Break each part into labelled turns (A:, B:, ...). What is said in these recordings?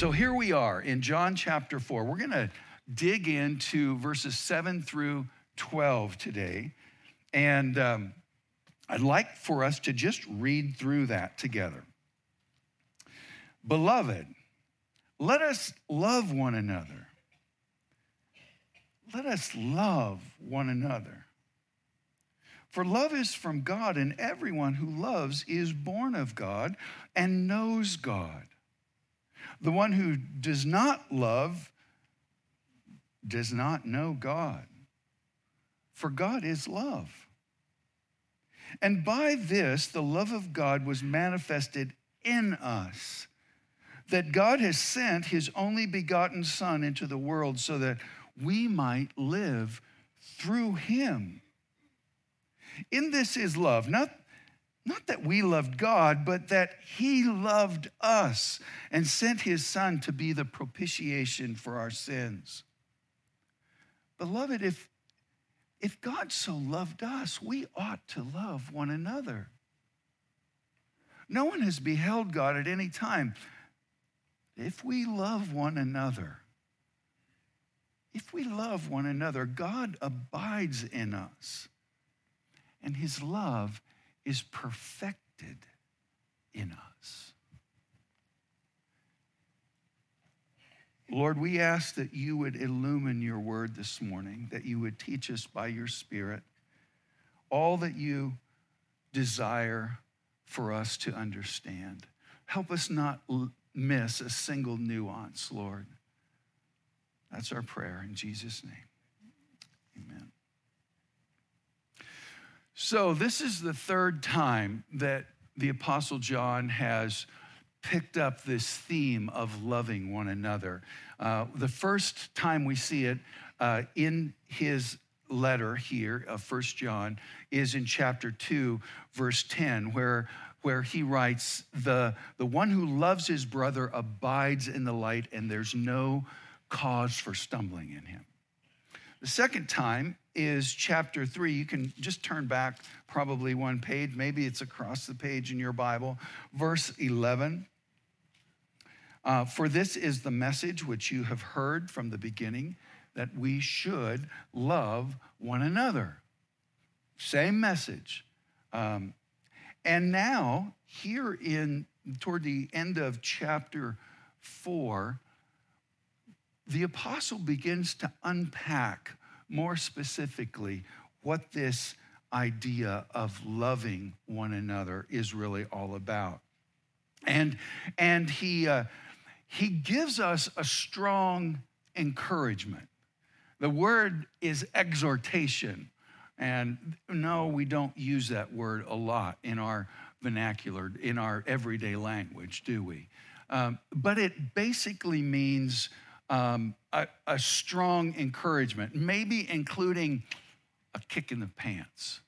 A: So here we are in John chapter 4. We're going to dig into verses 7 through 12 today. And um, I'd like for us to just read through that together. Beloved, let us love one another. Let us love one another. For love is from God, and everyone who loves is born of God and knows God. The one who does not love does not know God, for God is love. And by this, the love of God was manifested in us, that God has sent his only begotten Son into the world so that we might live through him. In this is love, not, not that we loved God, but that he loved us and sent his Son to be the propitiation for our sins. Beloved, if, if God so loved us, we ought to love one another. No one has beheld God at any time. If we love one another, if we love one another, God abides in us, and his love is perfected in us. Lord, we ask that you would illumine your word this morning, that you would teach us by your Spirit all that you desire for us to understand. Help us not miss a single nuance, Lord. That's our prayer in Jesus' name. So, this is the third time that the Apostle John has picked up this theme of loving one another. Uh, the first time we see it uh, in his letter here of First John is in chapter 2, verse 10, where, where he writes, the, the one who loves his brother abides in the light, and there's no cause for stumbling in him. The second time is chapter three. You can just turn back probably one page, maybe it's across the page in your Bible, verse 11. Uh, For this is the message which you have heard from the beginning that we should love one another. Same message. Um, and now, here in toward the end of chapter four, the apostle begins to unpack more specifically what this idea of loving one another is really all about. And, and he, uh, he gives us a strong encouragement. The word is exhortation. And no, we don't use that word a lot in our vernacular, in our everyday language, do we? Um, but it basically means um, a, a strong encouragement, maybe including a kick in the pants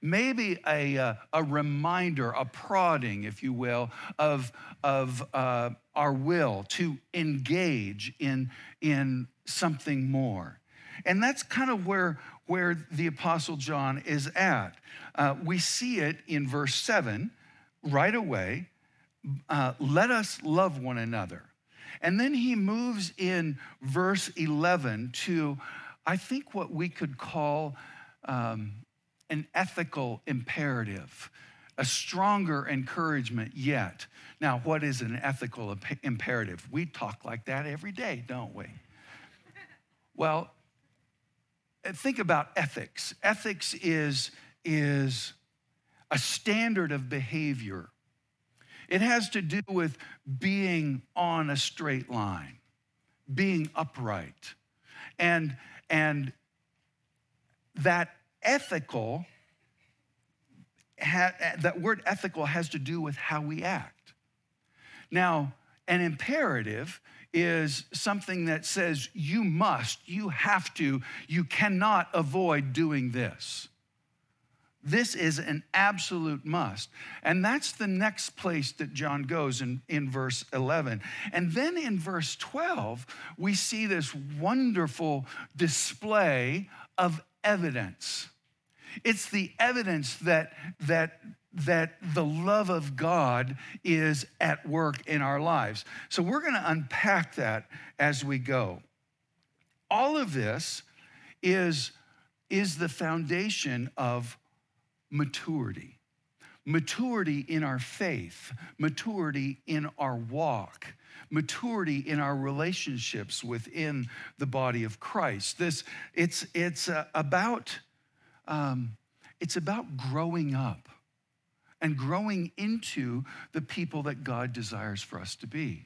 A: maybe a, uh, a reminder, a prodding, if you will, of, of uh, our will to engage in, in something more. And that's kind of where, where the Apostle John is at. Uh, we see it in verse 7 right away. Uh, let us love one another. And then he moves in verse 11 to, I think, what we could call um, an ethical imperative, a stronger encouragement yet. Now, what is an ethical imperative? We talk like that every day, don't we? Well, think about ethics. Ethics is, is a standard of behavior. It has to do with being on a straight line, being upright. And, and that ethical, ha, that word ethical has to do with how we act. Now, an imperative is something that says you must, you have to, you cannot avoid doing this. This is an absolute must. And that's the next place that John goes in, in verse 11. And then in verse 12, we see this wonderful display of evidence. It's the evidence that, that that the love of God is at work in our lives. So we're going to unpack that as we go. All of this is, is the foundation of maturity maturity in our faith, maturity in our walk, maturity in our relationships within the body of Christ. This it's it's uh, about um, it's about growing up and growing into the people that God desires for us to be.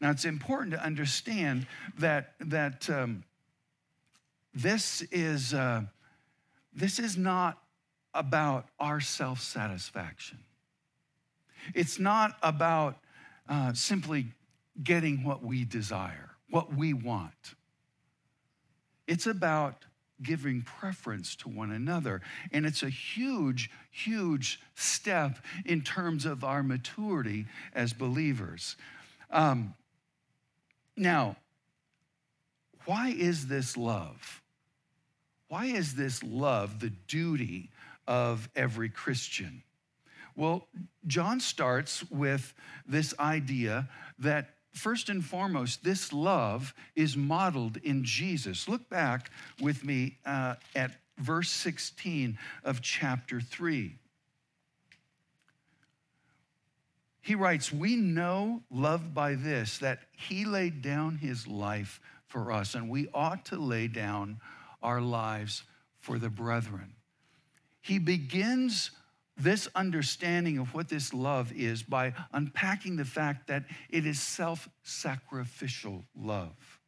A: Now, it's important to understand that, that um, this, is, uh, this is not about our self satisfaction. It's not about uh, simply getting what we desire, what we want. It's about giving preference to one another. And it's a huge, huge step in terms of our maturity as believers. Um, now, why is this love? Why is this love the duty of every Christian? Well, John starts with this idea that first and foremost, this love is modeled in Jesus. Look back with me uh, at verse 16 of chapter 3. He writes, We know love by this, that he laid down his life for us, and we ought to lay down our lives for the brethren. He begins this understanding of what this love is by unpacking the fact that it is self sacrificial love.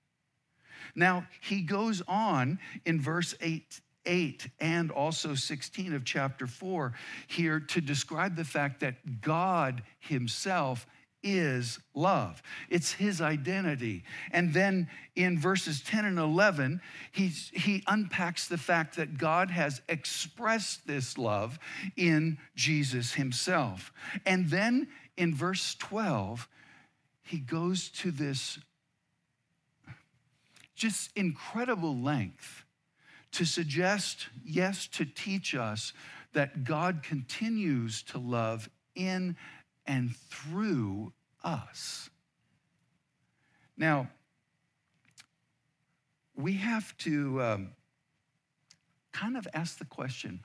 A: Now, he goes on in verse 8, 8 and also 16 of chapter 4 here to describe the fact that God himself is love. It's his identity. And then in verses 10 and 11, he's, he unpacks the fact that God has expressed this love in Jesus himself. And then in verse 12, he goes to this just incredible length to suggest, yes, to teach us that God continues to love in and through us. Now, we have to um, kind of ask the question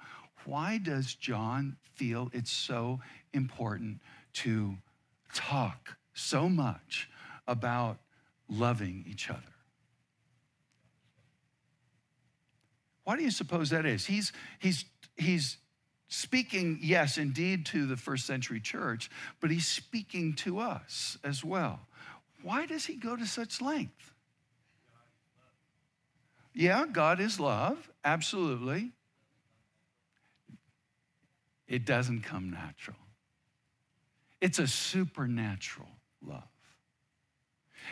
A: why does John feel it's so important to talk so much about loving each other? Why do you suppose that is? He's, he's, he's speaking, yes, indeed, to the first century church, but he's speaking to us as well. Why does he go to such length? Yeah, God is love, absolutely. It doesn't come natural, it's a supernatural love.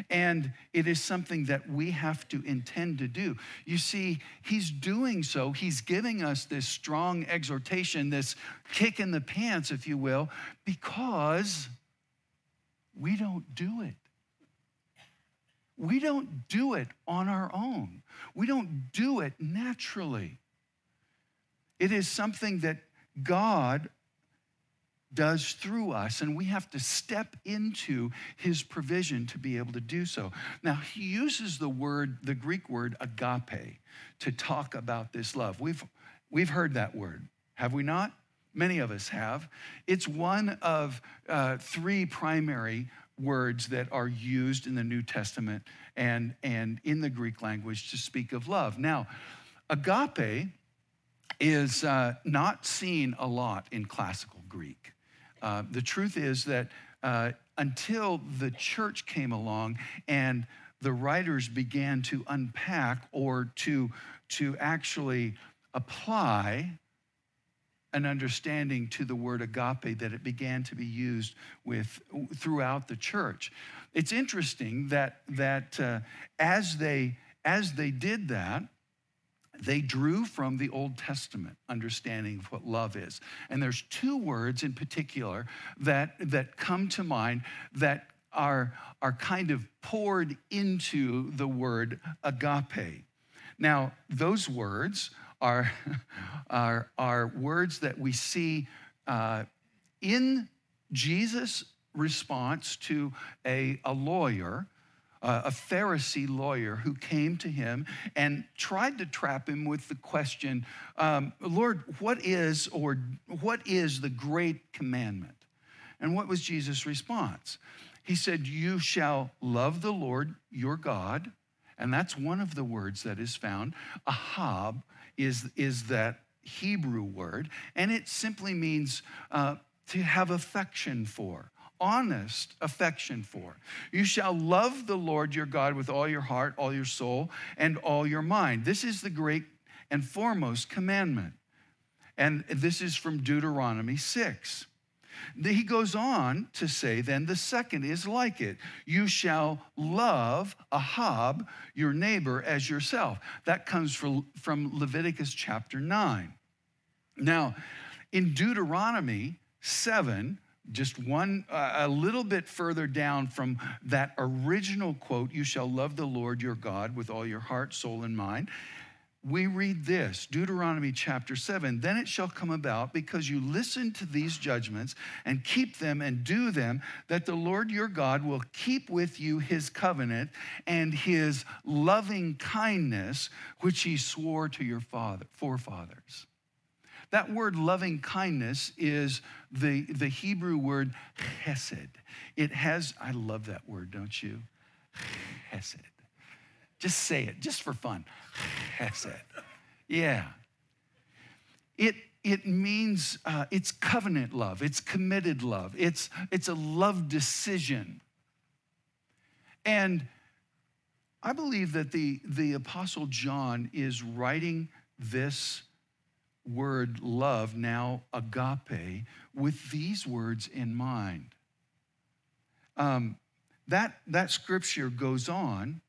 A: And it is something that we have to intend to do. You see, he's doing so. He's giving us this strong exhortation, this kick in the pants, if you will, because we don't do it. We don't do it on our own. We don't do it naturally. It is something that God does through us, and we have to step into his provision to be able to do so. Now, he uses the word, the Greek word agape, to talk about this love. We've, we've heard that word, have we not? Many of us have. It's one of uh, three primary words that are used in the New Testament and, and in the Greek language to speak of love. Now, agape is uh, not seen a lot in classical Greek. Uh, the truth is that uh, until the church came along and the writers began to unpack or to, to actually apply an understanding to the word agape that it began to be used with throughout the church. It's interesting that that uh, as they as they did that, they drew from the Old Testament understanding of what love is. And there's two words in particular that, that come to mind that are, are kind of poured into the word agape. Now, those words are, are, are words that we see uh, in Jesus' response to a, a lawyer, uh, a Pharisee lawyer who came to him and tried to trap him with the question, um, Lord, what is or what is the great commandment? And what was Jesus' response? He said, You shall love the Lord your God. And that's one of the words that is found. Ahab is, is that Hebrew word, and it simply means uh, to have affection for honest affection for. You shall love the Lord your God with all your heart, all your soul, and all your mind. This is the great and foremost commandment. And this is from Deuteronomy 6. He goes on to say, then the second is like it. You shall love Ahab, your neighbor, as yourself. That comes from, from Leviticus chapter 9. Now, in Deuteronomy 7, just one, uh, a little bit further down from that original quote, you shall love the Lord your God with all your heart, soul, and mind. We read this, Deuteronomy chapter 7. Then it shall come about because you listen to these judgments and keep them and do them, that the Lord your God will keep with you his covenant and his loving kindness, which he swore to your father, forefathers. That word loving kindness is the, the Hebrew word chesed. It has, I love that word, don't you? Chesed. Just say it, just for fun. Chesed. Yeah. It, it means uh, it's covenant love, it's committed love, it's, it's a love decision. And I believe that the, the Apostle John is writing this word love, now agape, with these words in mind. Um, that, that scripture goes on.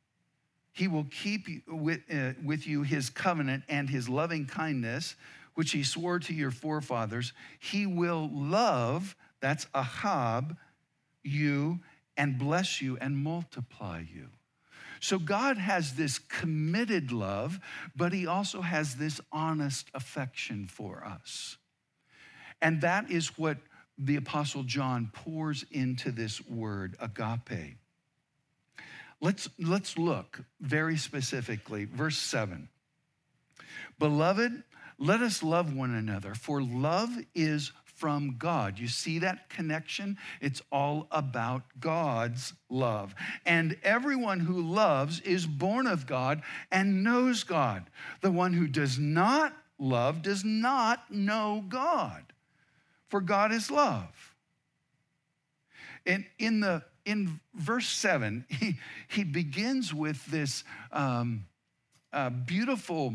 A: He will keep with, uh, with you his covenant and his loving kindness, which he swore to your forefathers. He will love, that's Ahab, you, and bless you and multiply you. So God has this committed love, but He also has this honest affection for us. And that is what the Apostle John pours into this word, agape. Let's, let's look very specifically, verse 7. Beloved, let us love one another, for love is from God. You see that connection? It's all about God's love. And everyone who loves is born of God and knows God. The one who does not love does not know God, for God is love. And in the in verse 7, he, he begins with this um, uh, beautiful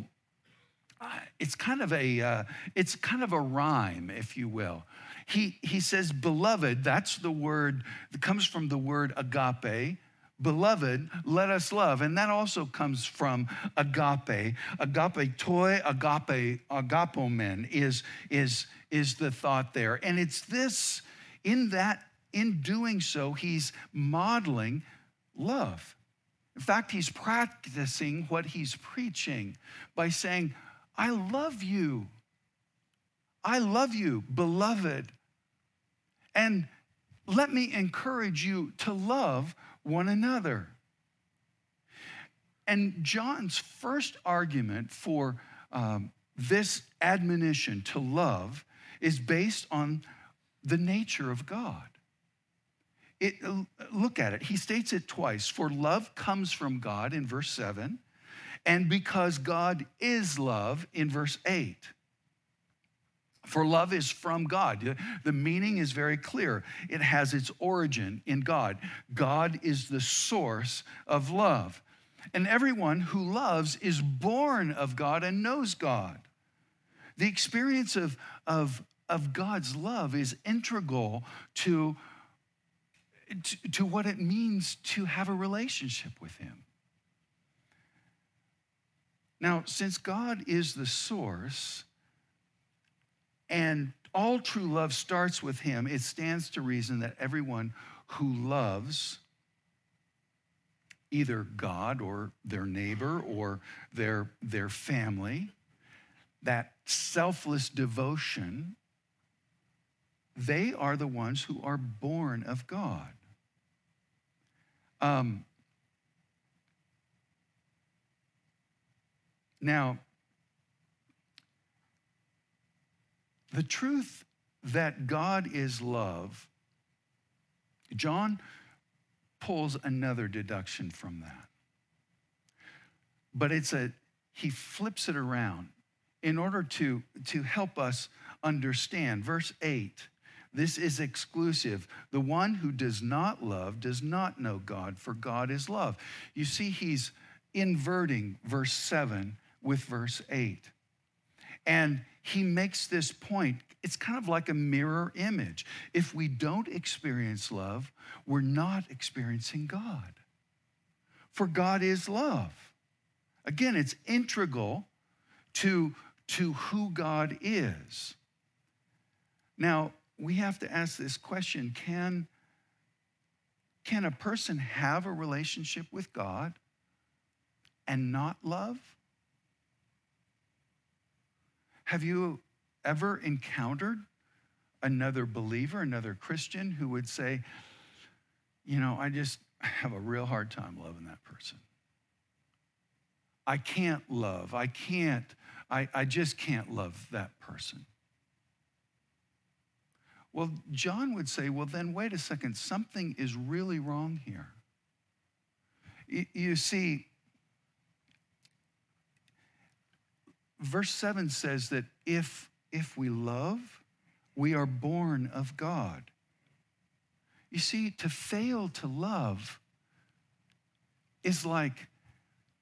A: it's kind of a uh, it's kind of a rhyme if you will. He he says beloved that's the word that comes from the word agape. Beloved let us love and that also comes from agape. Agapetoi agape agapomen is is is the thought there. And it's this in that in doing so he's modeling love. In fact he's practicing what he's preaching by saying I love you. I love you, beloved. And let me encourage you to love one another. And John's first argument for um, this admonition to love is based on the nature of God. It, look at it. He states it twice. For love comes from God in verse 7, and because God is love in verse 8. For love is from God. The meaning is very clear. It has its origin in God. God is the source of love. And everyone who loves is born of God and knows God. The experience of, of, of God's love is integral to, to, to what it means to have a relationship with Him. Now, since God is the source and all true love starts with Him, it stands to reason that everyone who loves either God or their neighbor or their, their family, that selfless devotion they are the ones who are born of God. Um, now, the truth that God is love, John pulls another deduction from that. But it's a, he flips it around in order to, to help us understand. Verse 8 this is exclusive. The one who does not love does not know God, for God is love. You see, he's inverting verse 7 with verse 8. And he makes this point. It's kind of like a mirror image. If we don't experience love, we're not experiencing God. For God is love. Again, it's integral to, to who God is. Now, we have to ask this question can, can a person have a relationship with God and not love? Have you ever encountered another believer, another Christian who would say, you know, I just have a real hard time loving that person? I can't love. I can't, I, I just can't love that person. Well, John would say, well, then wait a second, something is really wrong here. You see, verse 7 says that if, if we love, we are born of God. You see, to fail to love is like,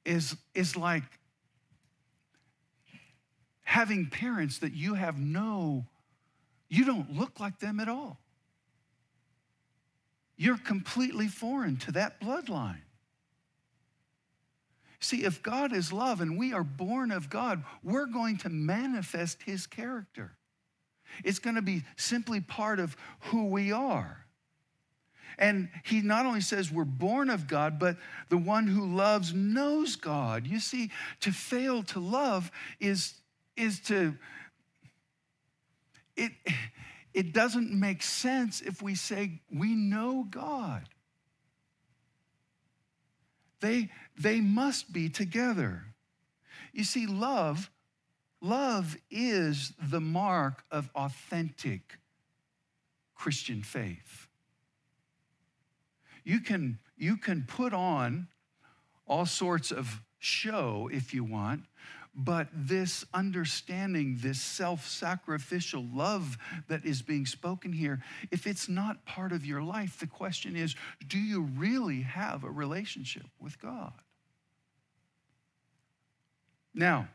A: is, is like having parents that you have no you don't look like them at all. You're completely foreign to that bloodline. See, if God is love and we are born of God, we're going to manifest his character. It's going to be simply part of who we are. And he not only says we're born of God, but the one who loves knows God. You see, to fail to love is, is to it, it doesn't make sense if we say we know God. They, they must be together. You see, love, love is the mark of authentic Christian faith. You can, you can put on all sorts of show if you want, but this understanding, this self sacrificial love that is being spoken here, if it's not part of your life, the question is do you really have a relationship with God? Now,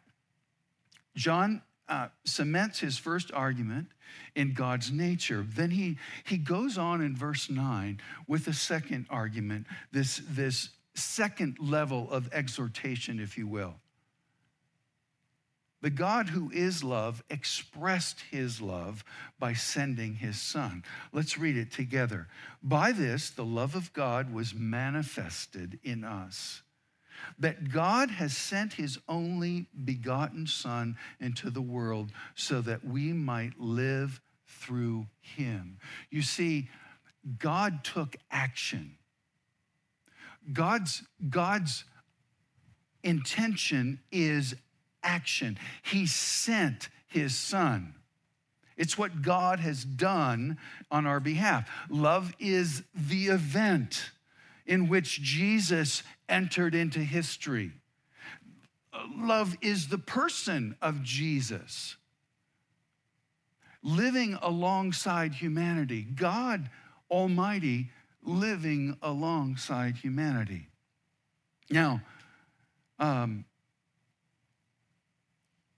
A: John uh, cements his first argument in God's nature. Then he, he goes on in verse 9 with a second argument, this, this second level of exhortation, if you will. The God who is love expressed his love by sending his son. Let's read it together. By this, the love of God was manifested in us, that God has sent his only begotten son into the world so that we might live through him. You see, God took action. God's, God's intention is action. He sent his son. It's what God has done on our behalf. Love is the event in which Jesus entered into history. Love is the person of Jesus living alongside humanity. God Almighty living alongside humanity. Now, um,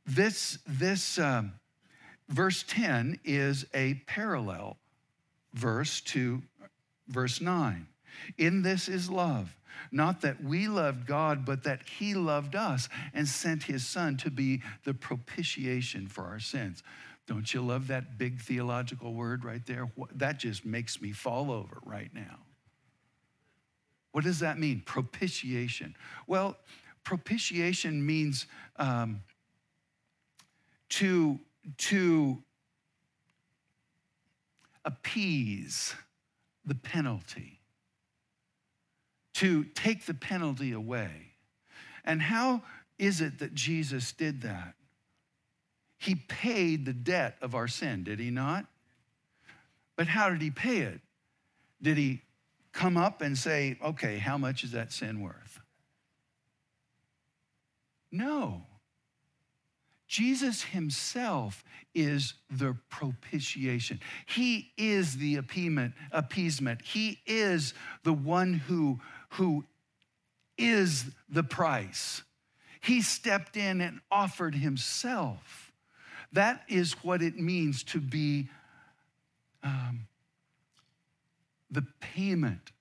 A: this, this um, verse 10 is a parallel verse to verse 9. In this is love, not that we loved God, but that He loved us and sent His Son to be the propitiation for our sins. Don't you love that big theological word right there? That just makes me fall over right now. What does that mean? Propitiation. Well, propitiation means um, to, to appease the penalty, to take the penalty away. And how is it that Jesus did that? He paid the debt of our sin, did he not? But how did he pay it? Did he come up and say, okay, how much is that sin worth? No. Jesus himself is the propitiation. He is the appeasement. He is the one who, who is the price. He stepped in and offered himself. That is what it means to be um, the payment.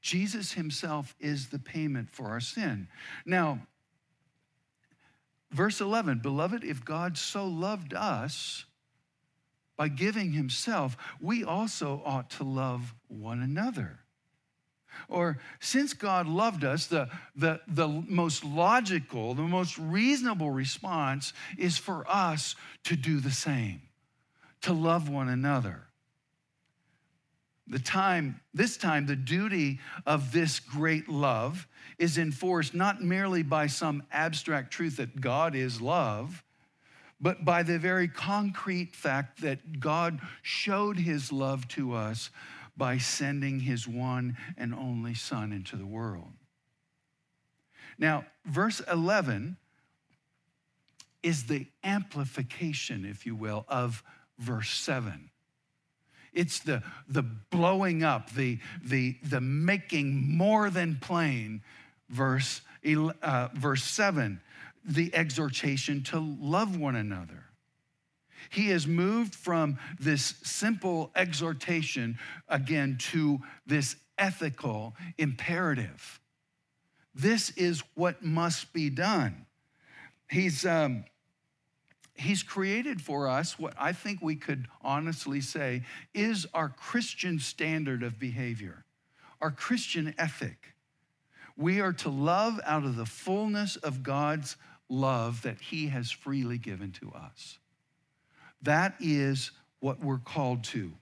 A: Jesus himself is the payment for our sin. Now, Verse 11 Beloved, if God so loved us by giving himself, we also ought to love one another. Or, since God loved us, the, the, the most logical, the most reasonable response is for us to do the same, to love one another. The time, this time, the duty of this great love is enforced not merely by some abstract truth that God is love, but by the very concrete fact that God showed his love to us by sending his one and only Son into the world. Now, verse 11 is the amplification, if you will, of verse 7. It's the, the blowing up, the, the, the making more than plain, verse, uh, verse 7, the exhortation to love one another. He has moved from this simple exhortation again to this ethical imperative. This is what must be done. He's, um, He's created for us what I think we could honestly say is our Christian standard of behavior, our Christian ethic. We are to love out of the fullness of God's love that He has freely given to us. That is what we're called to.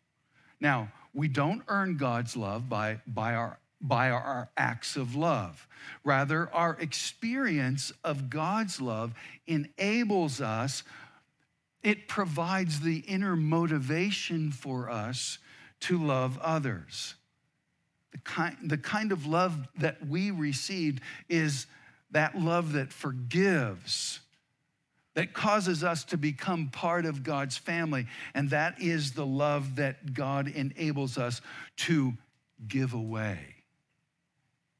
A: Now, we don't earn God's love by, by, our, by our acts of love. Rather, our experience of God's love enables us it provides the inner motivation for us to love others. The kind, the kind of love that we received is that love that forgives, that causes us to become part of God's family. And that is the love that God enables us to give away,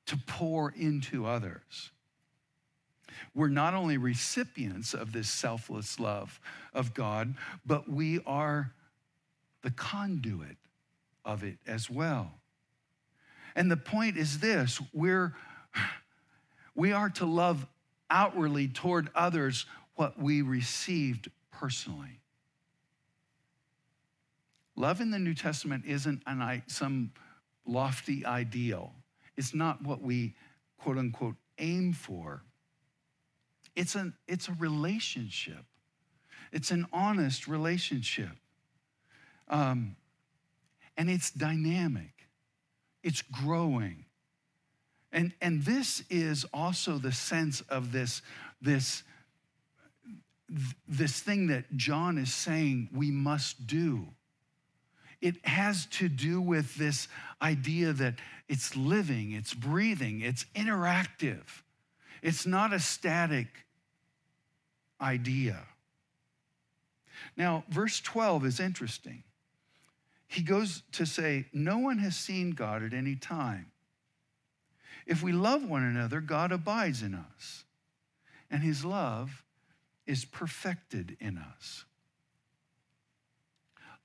A: to pour into others we're not only recipients of this selfless love of God, but we are the conduit of it as well. And the point is this we're, we are to love outwardly toward others what we received personally. Love in the New Testament isn't an, some lofty ideal. It's not what we, quote unquote, aim for. It's, an, it's a relationship, it's an honest relationship. Um, and it's dynamic, it's growing. And, and this is also the sense of this, this, this thing that John is saying we must do. It has to do with this idea that it's living, it's breathing, it's interactive. It's not a static idea. Now, verse 12 is interesting. He goes to say, No one has seen God at any time. If we love one another, God abides in us, and his love is perfected in us.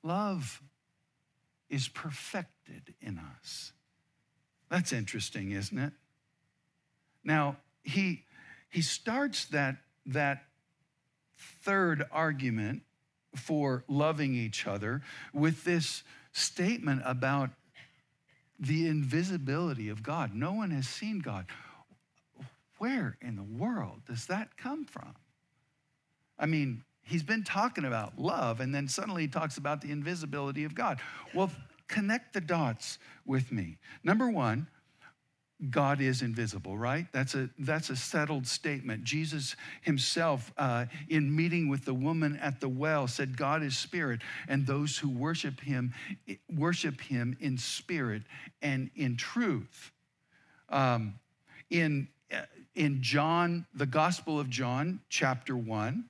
A: Love is perfected in us. That's interesting, isn't it? Now, he, he starts that, that third argument for loving each other with this statement about the invisibility of God. No one has seen God. Where in the world does that come from? I mean, he's been talking about love, and then suddenly he talks about the invisibility of God. Well, connect the dots with me. Number one, God is invisible, right? That's a, that's a settled statement. Jesus himself, uh, in meeting with the woman at the well, said, God is spirit, and those who worship him worship him in spirit and in truth. Um, in, in John, the Gospel of John, chapter 1,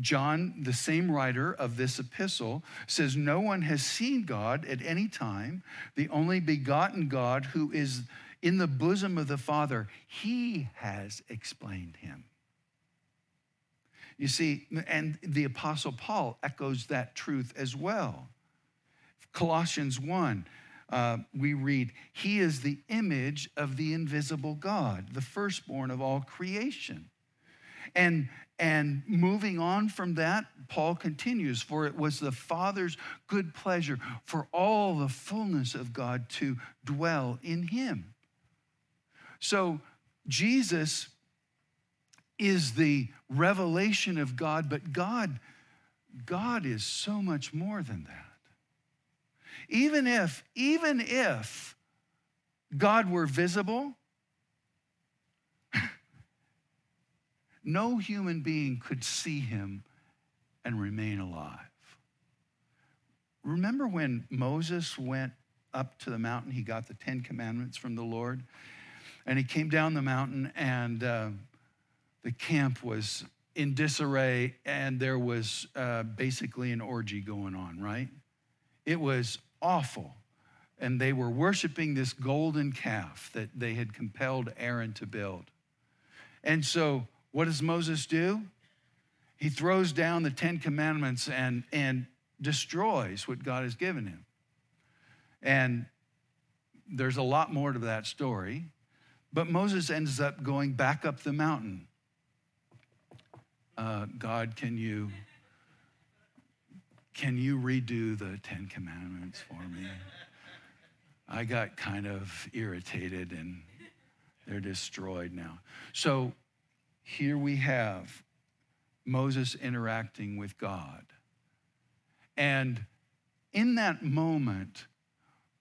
A: John, the same writer of this epistle, says, No one has seen God at any time, the only begotten God who is in the bosom of the Father, he has explained him. You see, and the Apostle Paul echoes that truth as well. Colossians 1, uh, we read, He is the image of the invisible God, the firstborn of all creation. And, and moving on from that, Paul continues, For it was the Father's good pleasure for all the fullness of God to dwell in him. So Jesus is the revelation of God, but God, God is so much more than that. Even if, even if God were visible, no human being could see him and remain alive. Remember when Moses went up to the mountain, he got the Ten Commandments from the Lord? And he came down the mountain, and uh, the camp was in disarray, and there was uh, basically an orgy going on, right? It was awful. And they were worshiping this golden calf that they had compelled Aaron to build. And so, what does Moses do? He throws down the Ten Commandments and, and destroys what God has given him. And there's a lot more to that story. But Moses ends up going back up the mountain. Uh, God, can you can you redo the Ten Commandments for me? I got kind of irritated and they're destroyed now. So here we have Moses interacting with God. And in that moment,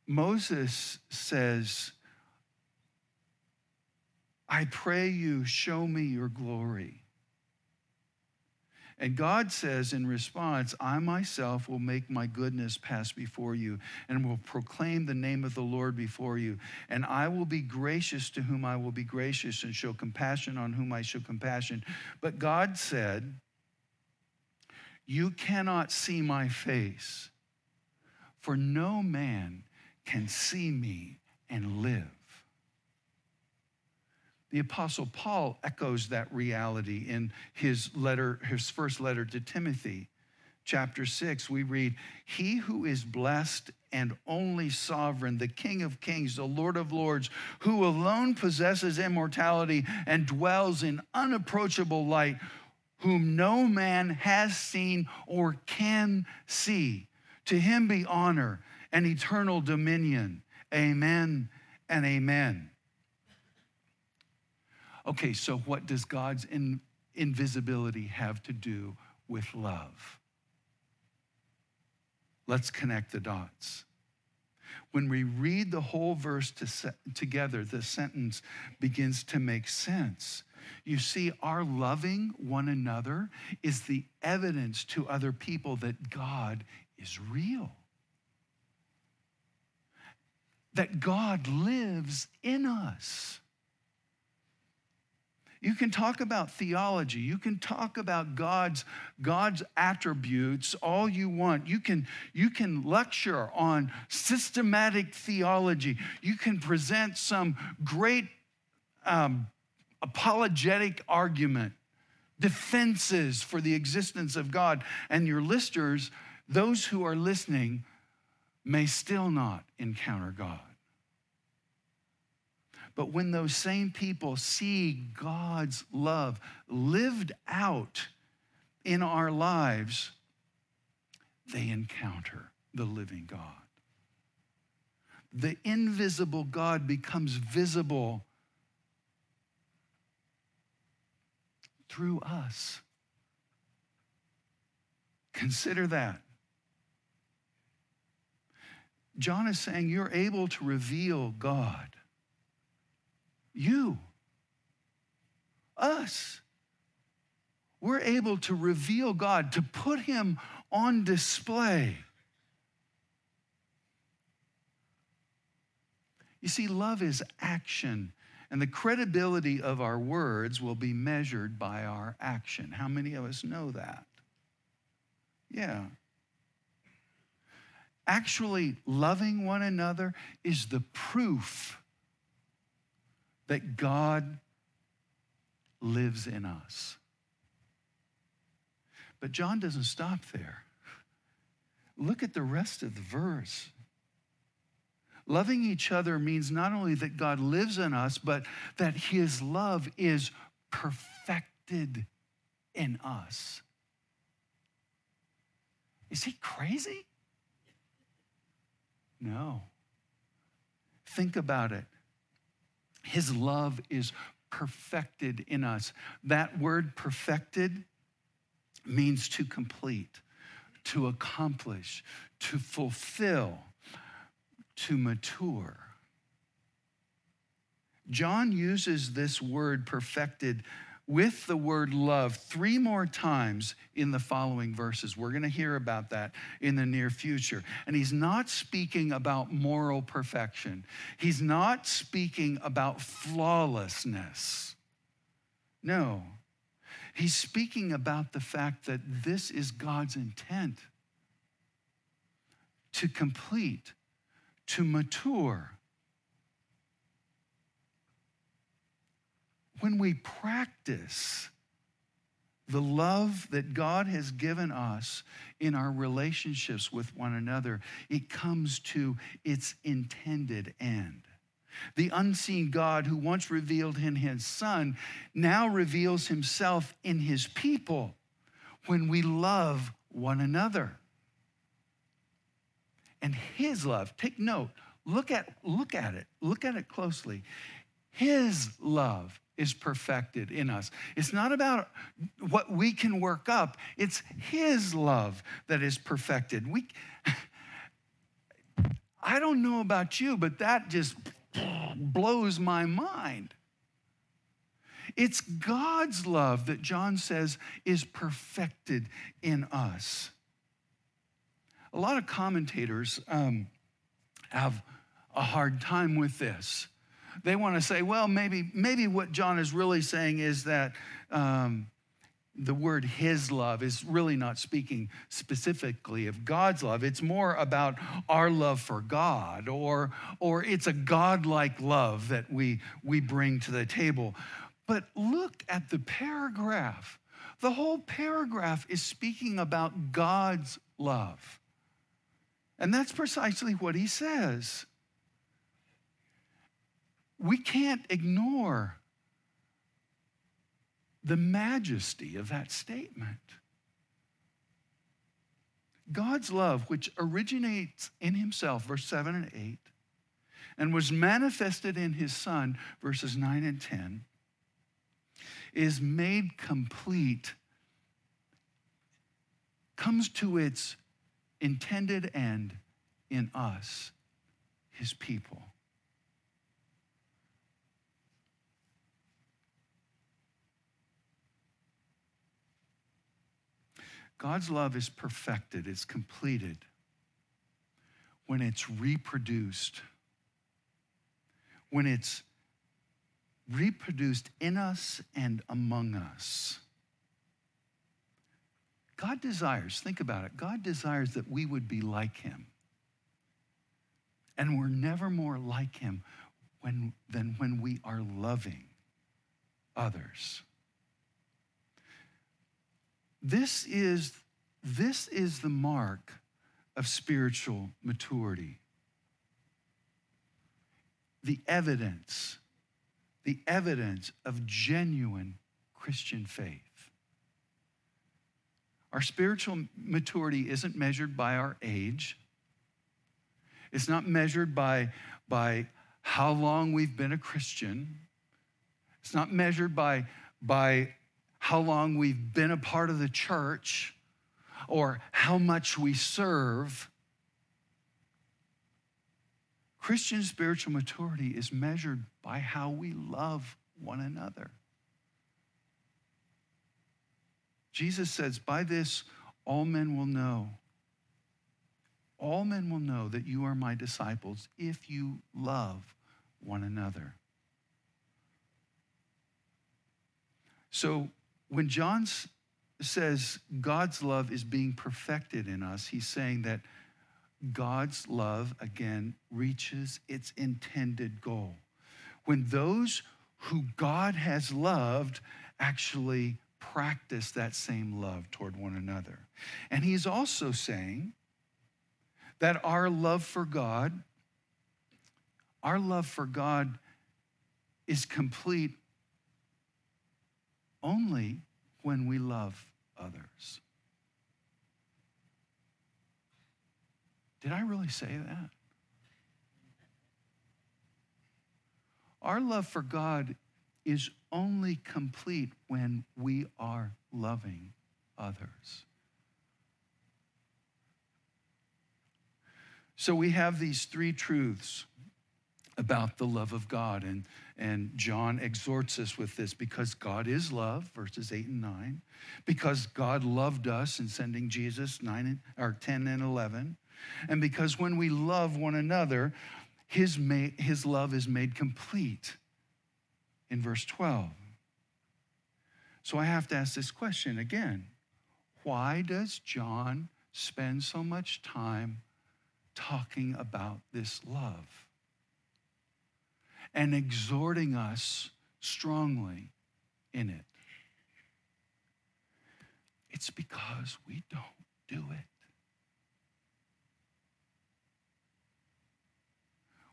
A: Moses says, I pray you, show me your glory. And God says in response, I myself will make my goodness pass before you and will proclaim the name of the Lord before you. And I will be gracious to whom I will be gracious and show compassion on whom I show compassion. But God said, You cannot see my face, for no man can see me and live. The Apostle Paul echoes that reality in his letter, his first letter to Timothy. Chapter 6, we read, He who is blessed and only sovereign, the King of kings, the Lord of lords, who alone possesses immortality and dwells in unapproachable light, whom no man has seen or can see. To him be honor and eternal dominion. Amen and amen. Okay, so what does God's in, invisibility have to do with love? Let's connect the dots. When we read the whole verse to together, the sentence begins to make sense. You see, our loving one another is the evidence to other people that God is real. That God lives in us. You can talk about theology. You can talk about God's, God's attributes all you want. You can, you can lecture on systematic theology. You can present some great um, apologetic argument, defenses for the existence of God. And your listeners, those who are listening, may still not encounter God. But when those same people see God's love lived out in our lives, they encounter the living God. The invisible God becomes visible through us. Consider that. John is saying you're able to reveal God. You, us, we're able to reveal God, to put Him on display. You see, love is action, and the credibility of our words will be measured by our action. How many of us know that? Yeah. Actually, loving one another is the proof that God lives in us. But John doesn't stop there. Look at the rest of the verse. Loving each other means not only that God lives in us, but that his love is perfected in us. Is he crazy? No. Think about it. His love is perfected in us. That word perfected means to complete, to accomplish, to fulfill, to mature. John uses this word perfected with the word love three more times in the following verses. We're going to hear about that in the near future. And he's not speaking about moral perfection, he's not speaking about flawlessness. No, he's speaking about the fact that this is God's intent to complete, to mature when we practice the love that God has given us in our relationships with one another, it comes to its intended end. The unseen God who once revealed in his Son now reveals himself in his people when we love one another. And his love, take note, look at, look at it, look at it closely. His love is perfected in us. It's not about what we can work up, it's His love that is perfected. We, I don't know about you, but that just blows my mind. It's God's love that John says is perfected in us. A lot of commentators um, have a hard time with this they want to say, well, maybe, maybe what John is really saying is that um, the word his love is really not speaking specifically of God's love. It's more about our love for God, or, or it's a godlike love that we, we bring to the table. But look at the paragraph. The whole paragraph is speaking about God's love. And that's precisely what he says we can't ignore the majesty of that statement. God's love, which originates in himself, verse 7 and 8, and was manifested in his Son, verses 9 and 10, is made complete, comes to its intended end in us, his people. God's love is perfected, it's completed when it's reproduced, when it's reproduced in us and among us. God desires, think about it, God desires that we would be like him. And we're never more like him when, than when we are loving others. This is, this is the mark of spiritual maturity. The evidence, the evidence of genuine Christian faith. Our spiritual maturity isn't measured by our age. It's not measured by, by how long we've been a Christian. It's not measured by, by how long we've been a part of the church. Or how much we serve. Christian spiritual maturity is measured by how we love one another. Jesus says, By this all men will know. All men will know that you are my disciples if you love one another. So when John says God's love is being perfected in us, he's saying that God's love, again, reaches its intended goal. When those who God has loved actually practice that same love toward one another. And he's also saying that our love for God, our love for God is complete only when we love others. Did I really say that? Our love for God is only complete when we are loving others. So we have these three truths about the love of God. And, and John exhorts us with this because God is love, verses 8 and 9, because God loved us in sending Jesus 9 and, or 10 and 11, and because when we love one another, his, ma- his love is made complete in verse 12. So I have to ask this question again. Why does John spend so much time talking about this love and exhorting us strongly in it? It's because we don't do it.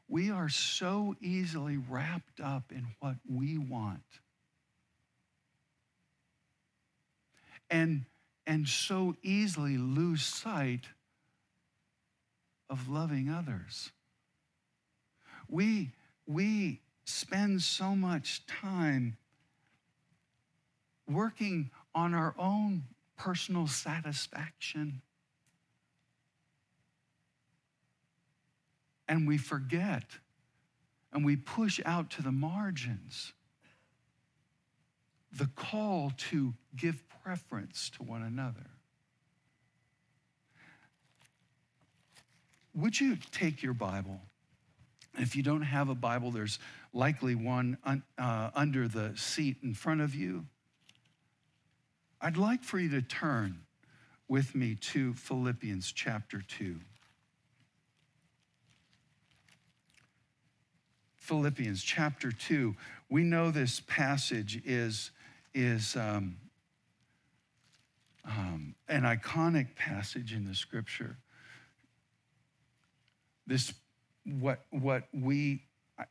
A: We are so easily wrapped up in what we want. And, and so easily lose sight of loving others. We, we spend so much time working on our own personal satisfaction and we forget and we push out to the margins the call to give preference to one another. Would you take your Bible? If you don't have a Bible, there's likely one un, uh, under the seat in front of you. I'd like for you to turn with me to Philippians chapter 2. Philippians chapter 2. We know this passage is, is um, um, an iconic passage in the scripture. This, what, what we,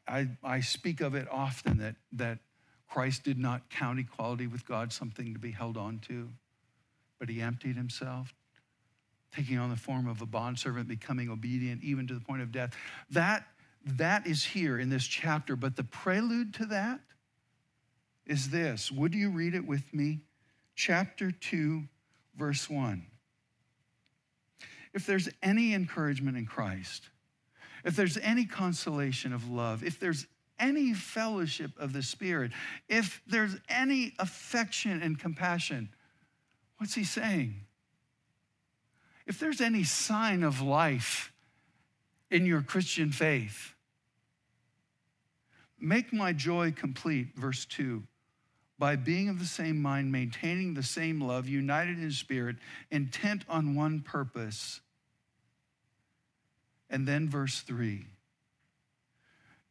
A: I, I speak of it often that, that Christ did not count equality with God something to be held on to, but he emptied himself, taking on the form of a bondservant, becoming obedient even to the point of death. That that is here in this chapter, but the prelude to that is this. Would you read it with me? Chapter 2, verse 1. If there's any encouragement in Christ, if there's any consolation of love, if there's any fellowship of the Spirit, if there's any affection and compassion, what's he saying? If there's any sign of life in your Christian faith, Make my joy complete, verse 2, by being of the same mind, maintaining the same love, united in spirit, intent on one purpose. And then verse 3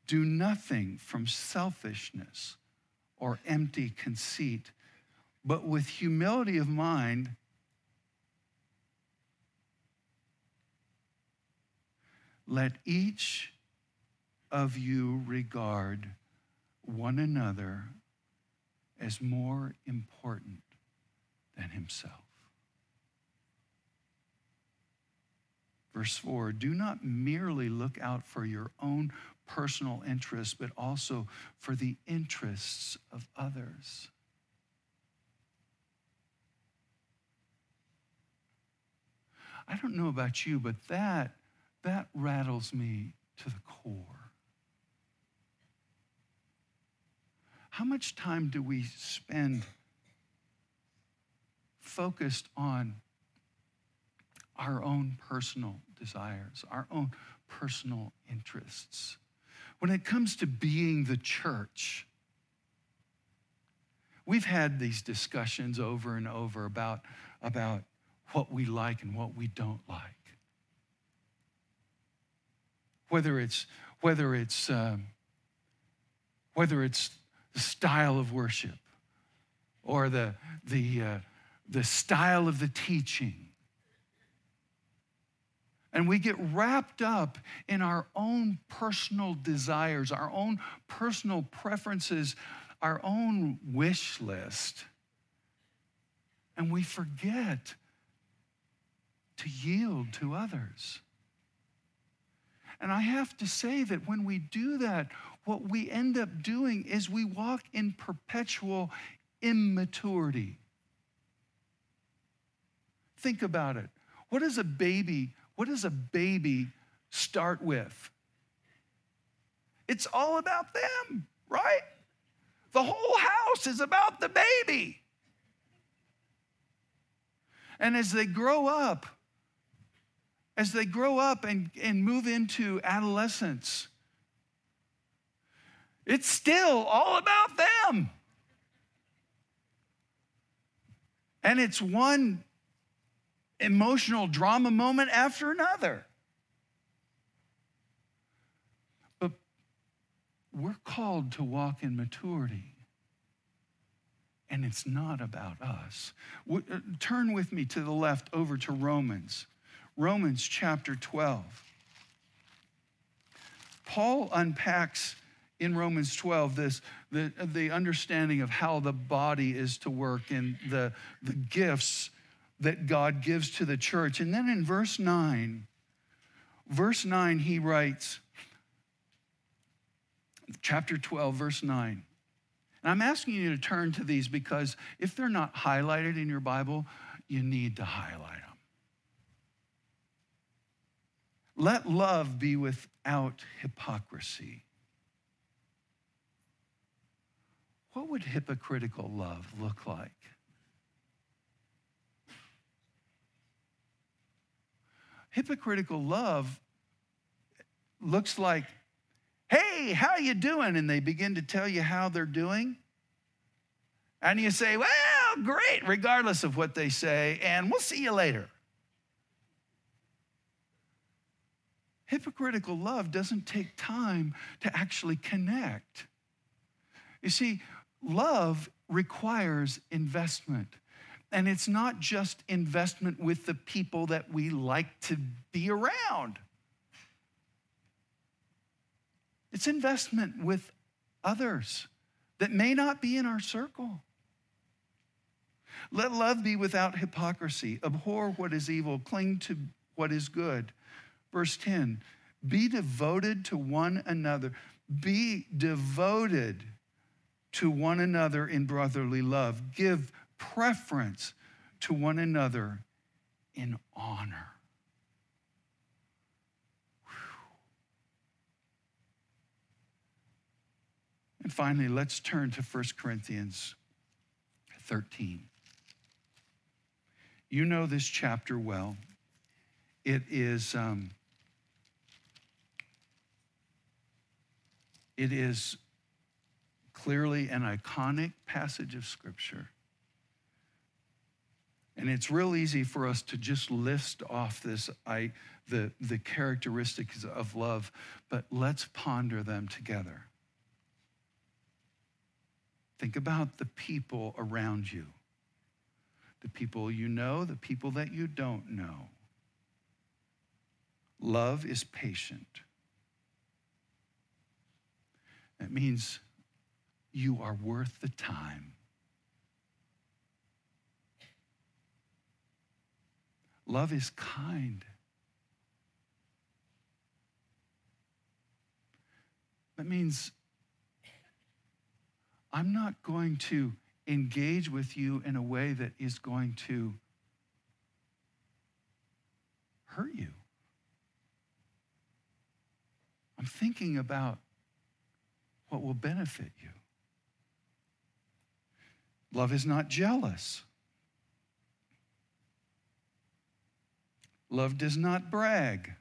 A: do nothing from selfishness or empty conceit, but with humility of mind, let each of you regard one another as more important than himself. Verse 4 Do not merely look out for your own personal interests, but also for the interests of others. I don't know about you, but that, that rattles me to the core. How much time do we spend focused on our own personal desires, our own personal interests? When it comes to being the church, we've had these discussions over and over about, about what we like and what we don't like. Whether it's, whether it's, um, whether it's the style of worship or the, the, uh, the style of the teaching and we get wrapped up in our own personal desires, our own personal preferences, our own wish list. And we forget to yield to others. And I have to say that when we do that, what we end up doing is we walk in perpetual immaturity. Think about it. What does a baby what does a baby start with? It's all about them, right? The whole house is about the baby. And as they grow up, as they grow up and, and move into adolescence, it's still all about them. And it's one emotional drama moment after another. But we're called to walk in maturity. And it's not about us. Uh, turn with me to the left over to Romans. Romans chapter 12. Paul unpacks in Romans 12 this the, the understanding of how the body is to work and the, the gifts that God gives to the church. And then in verse 9, verse 9, he writes, chapter 12, verse 9. And I'm asking you to turn to these because if they're not highlighted in your Bible, you need to highlight them. Let love be without hypocrisy. What would hypocritical love look like? Hypocritical love looks like, hey, how you doing? And they begin to tell you how they're doing. And you say, well, great, regardless of what they say, and we'll see you later. Hypocritical love doesn't take time to actually connect. You see, love requires investment. And it's not just investment with the people that we like to be around, it's investment with others that may not be in our circle. Let love be without hypocrisy. Abhor what is evil, cling to what is good. Verse 10 Be devoted to one another. Be devoted to one another in brotherly love. Give preference to one another in honor. And finally, let's turn to 1 Corinthians 13. You know this chapter well. It is, um, it is clearly an iconic passage of Scripture. And it's real easy for us to just list off this, I, the, the characteristics of love, but let's ponder them together. Think about the people around you, the people you know, the people that you don't know. Love is patient. That means you are worth the time. Love is kind. That means I'm not going to engage with you in a way that is going to hurt you. I'm thinking about what will benefit you. Love is not jealous. Love does not brag,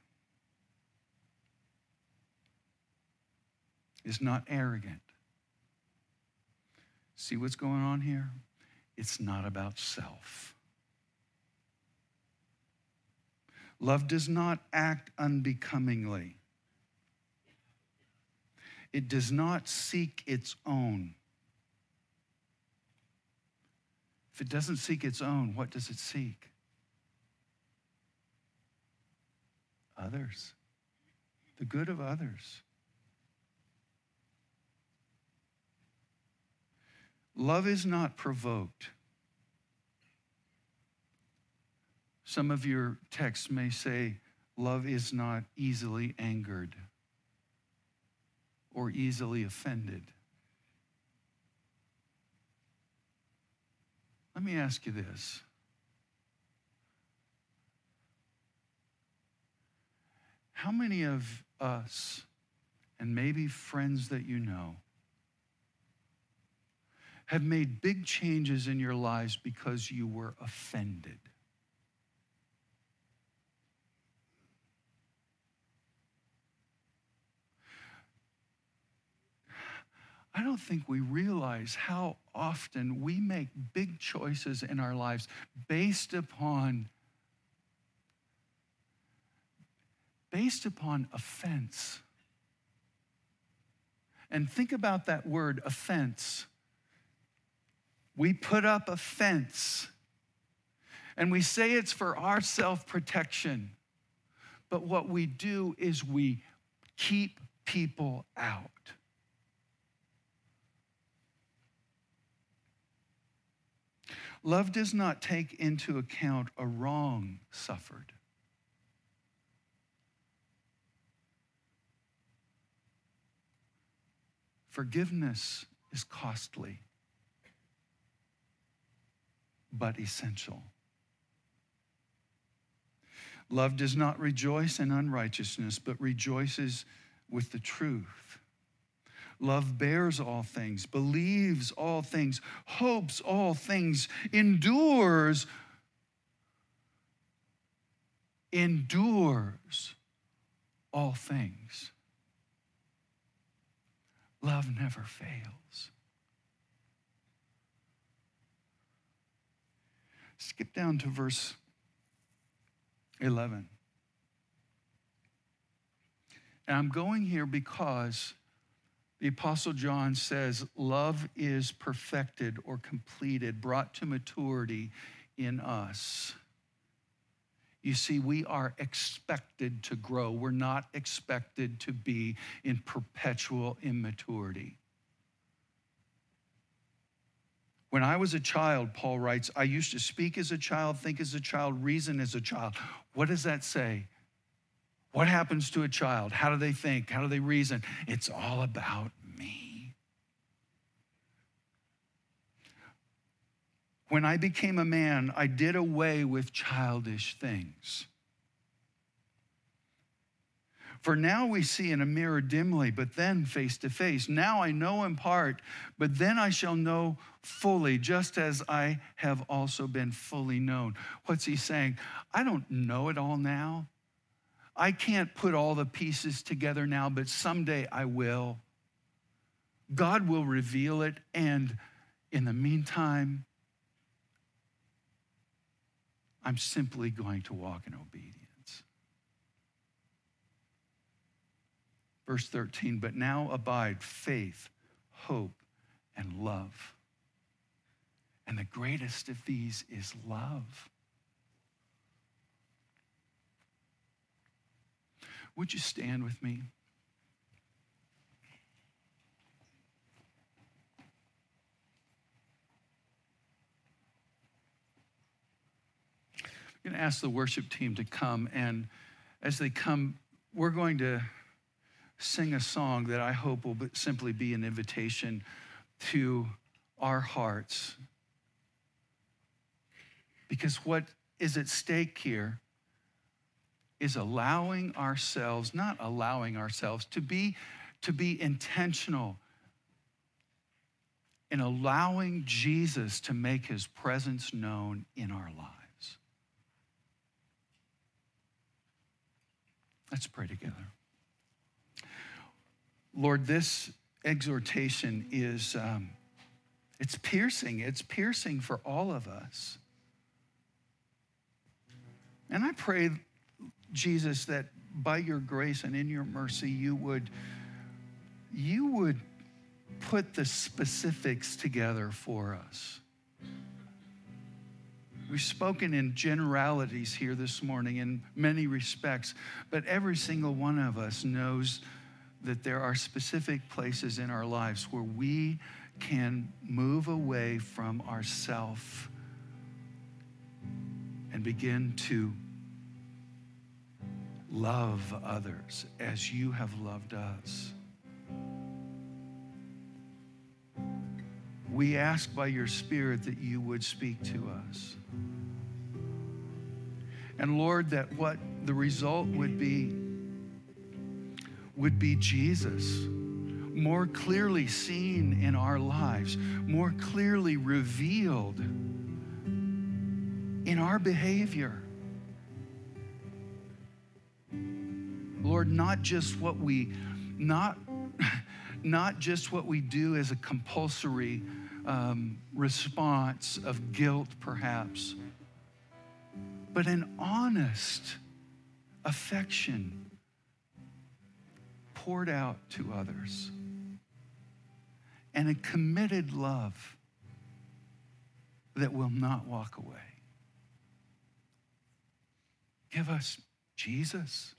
A: is not arrogant. See what's going on here? It's not about self. Love does not act unbecomingly. It does not seek its own. If it doesn't seek its own, what does it seek? Others, the good of others. Love is not provoked. Some of your texts may say, Love is not easily angered or easily offended. Let me ask you this. How many of us, and maybe friends that you know, have made big changes in your lives because you were offended? I don't think we realize how often we make big choices in our lives based upon based upon offense. And think about that word offense. We put up a fence and we say it's for our self protection. But what we do is we keep people out. Love does not take into account a wrong suffered. Forgiveness is costly, but essential. Love does not rejoice in unrighteousness, but rejoices with the truth. Love bears all things, believes all things, hopes all things, endures, endures all things. Love never fails. Skip down to verse 11. And I'm going here because the Apostle John says, Love is perfected or completed, brought to maturity in us. You see, we are expected to grow. We're not expected to be in perpetual immaturity. When I was a child, Paul writes, I used to speak as a child, think as a child, reason as a child. What does that say? What happens to a child? How do they think? How do they reason? It's all about me. When I became a man, I did away with childish things. For now we see in a mirror dimly, but then face to face. Now I know in part, but then I shall know fully, just as I have also been fully known. What's he saying? I don't know it all now. I can't put all the pieces together now, but someday I will. God will reveal it, and in the meantime, I'm simply going to walk in obedience. Verse 13, but now abide faith, hope, and love. And the greatest of these is love. Would you stand with me? Going to ask the worship team to come, and as they come, we're going to sing a song that I hope will simply be an invitation to our hearts. Because what is at stake here is allowing ourselves, not allowing ourselves, to be, to be intentional in allowing Jesus to make his presence known in our lives. Let's pray together. Lord, this exhortation is um, it's piercing. It's piercing for all of us. And I pray, Jesus, that by your grace and in your mercy, you would, you would put the specifics together for us. We've spoken in generalities here this morning in many respects, but every single one of us knows that there are specific places in our lives where we can move away from ourself and begin to love others as you have loved us. We ask by your Spirit that you would speak to us. And Lord, that what the result would be would be Jesus more clearly seen in our lives, more clearly revealed in our behavior. Lord, not just what we not not just what we do as a compulsory um, response of guilt, perhaps, but an honest affection poured out to others and a committed love that will not walk away. Give us Jesus.